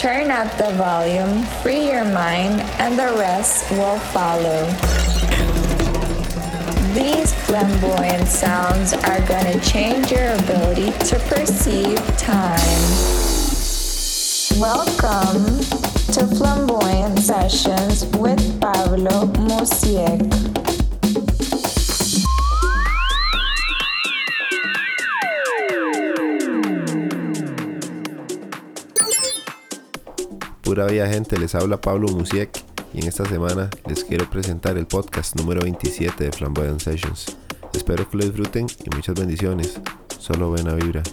Turn up the volume, free your mind, and the rest will follow. These flamboyant sounds are gonna change your ability to perceive time. Welcome to Flamboyant Sessions with Pablo Muzi3k. Pura gente, les habla Pablo Musiek y en esta semana les quiero presentar el podcast número 27 de Flamboyant Sessions. Espero que lo disfruten y muchas bendiciones. Solo buena vibra.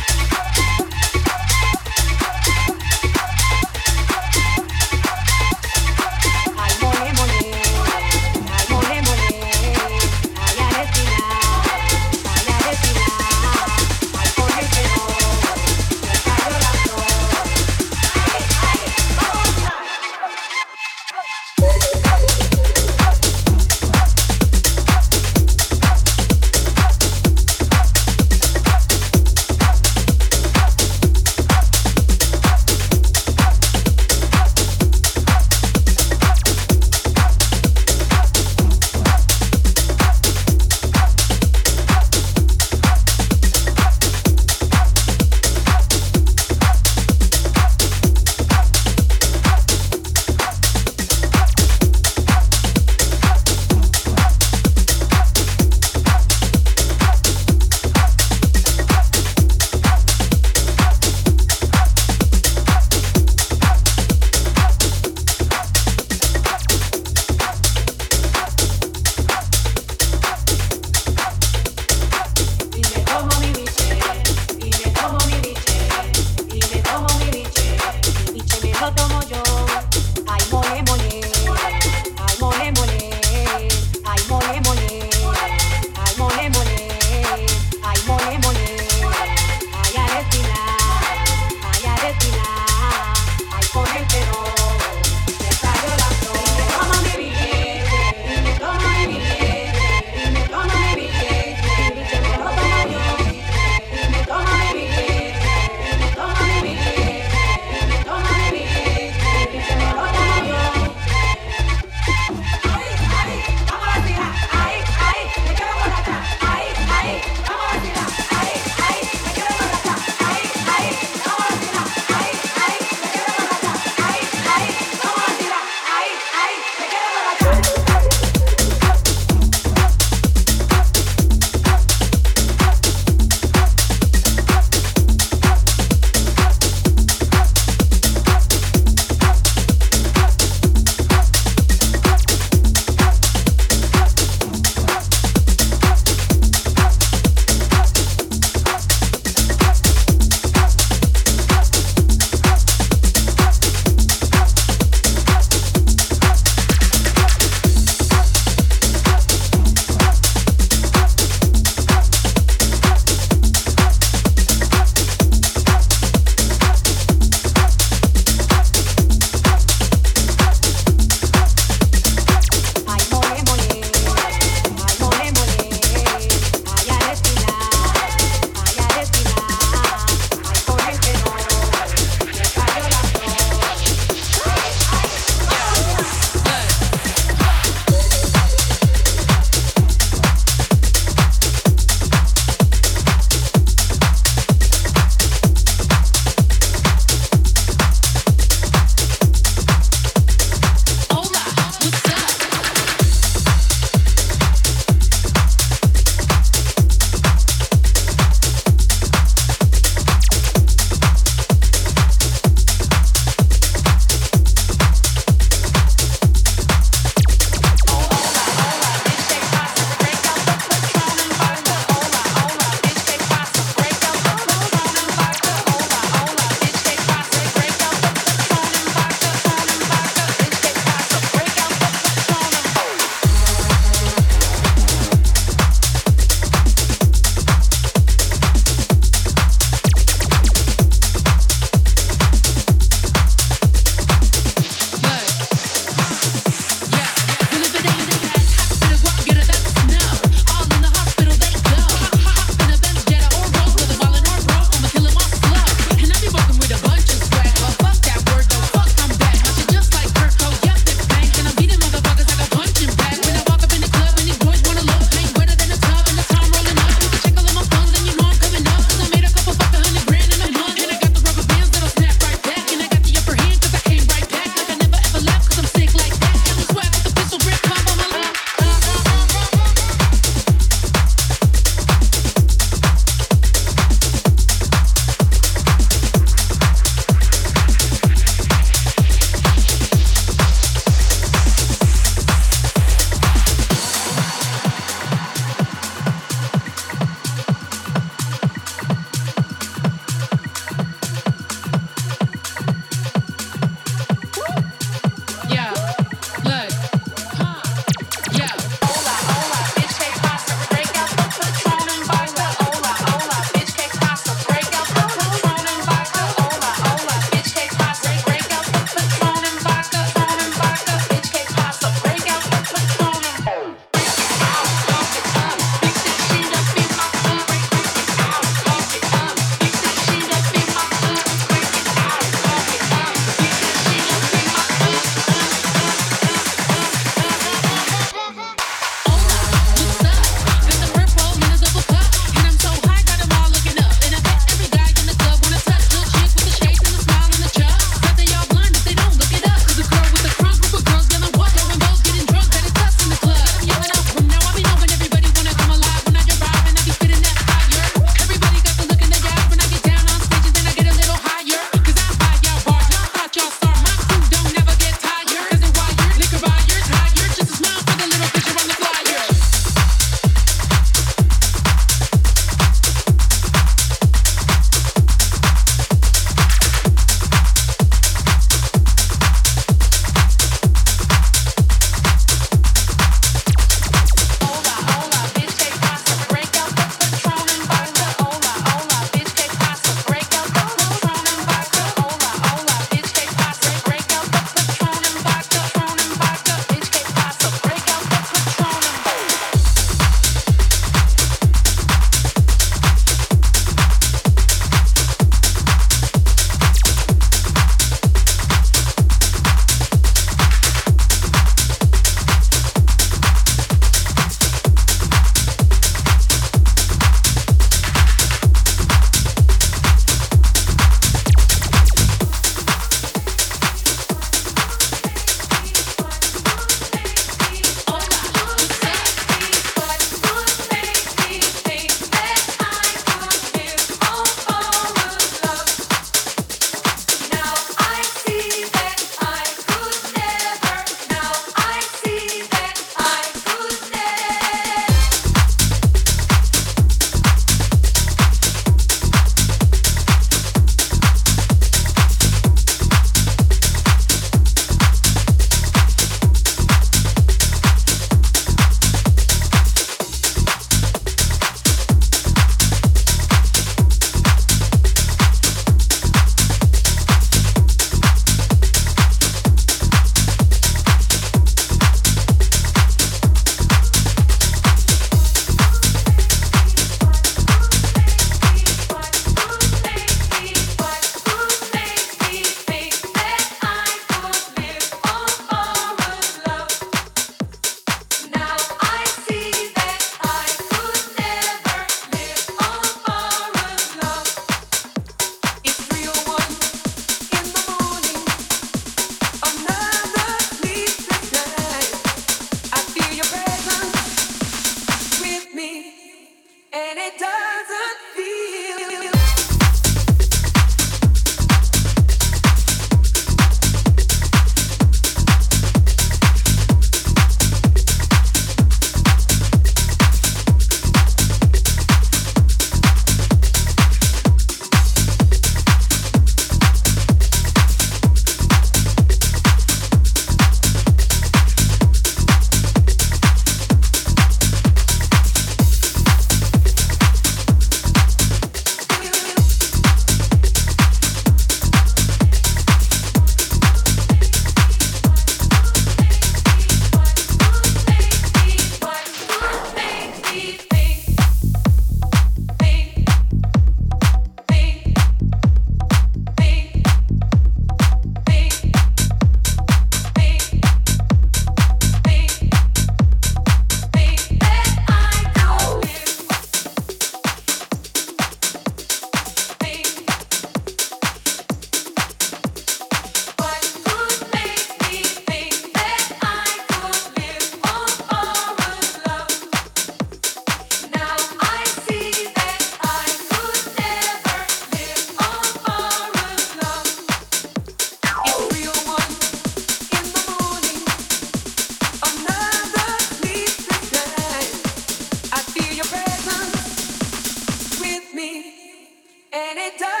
and it does.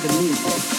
the music.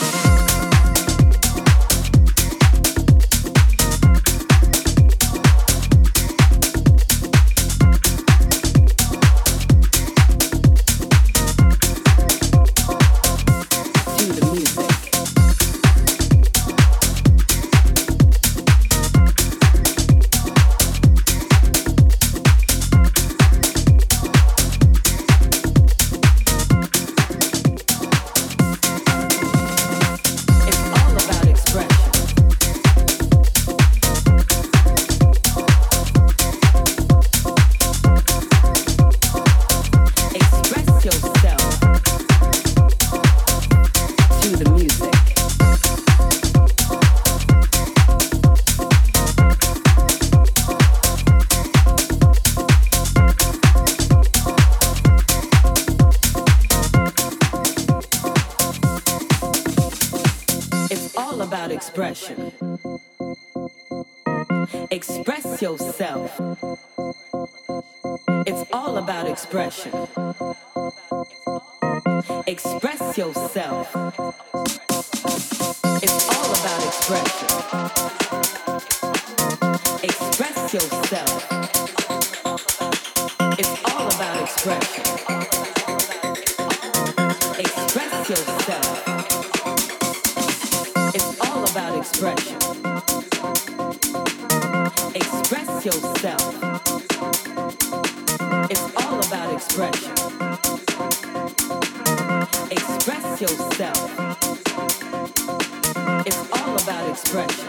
Express yourself. It's all about expression.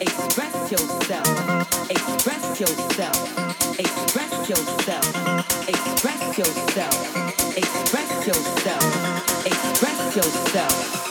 Express yourself. Express yourself. Express yourself. Express yourself. Express yourself. Express yourself.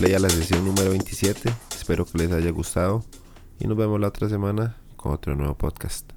Play a la sesión número 27. Espero que les haya gustado y nos vemos la otra semana con otro nuevo podcast.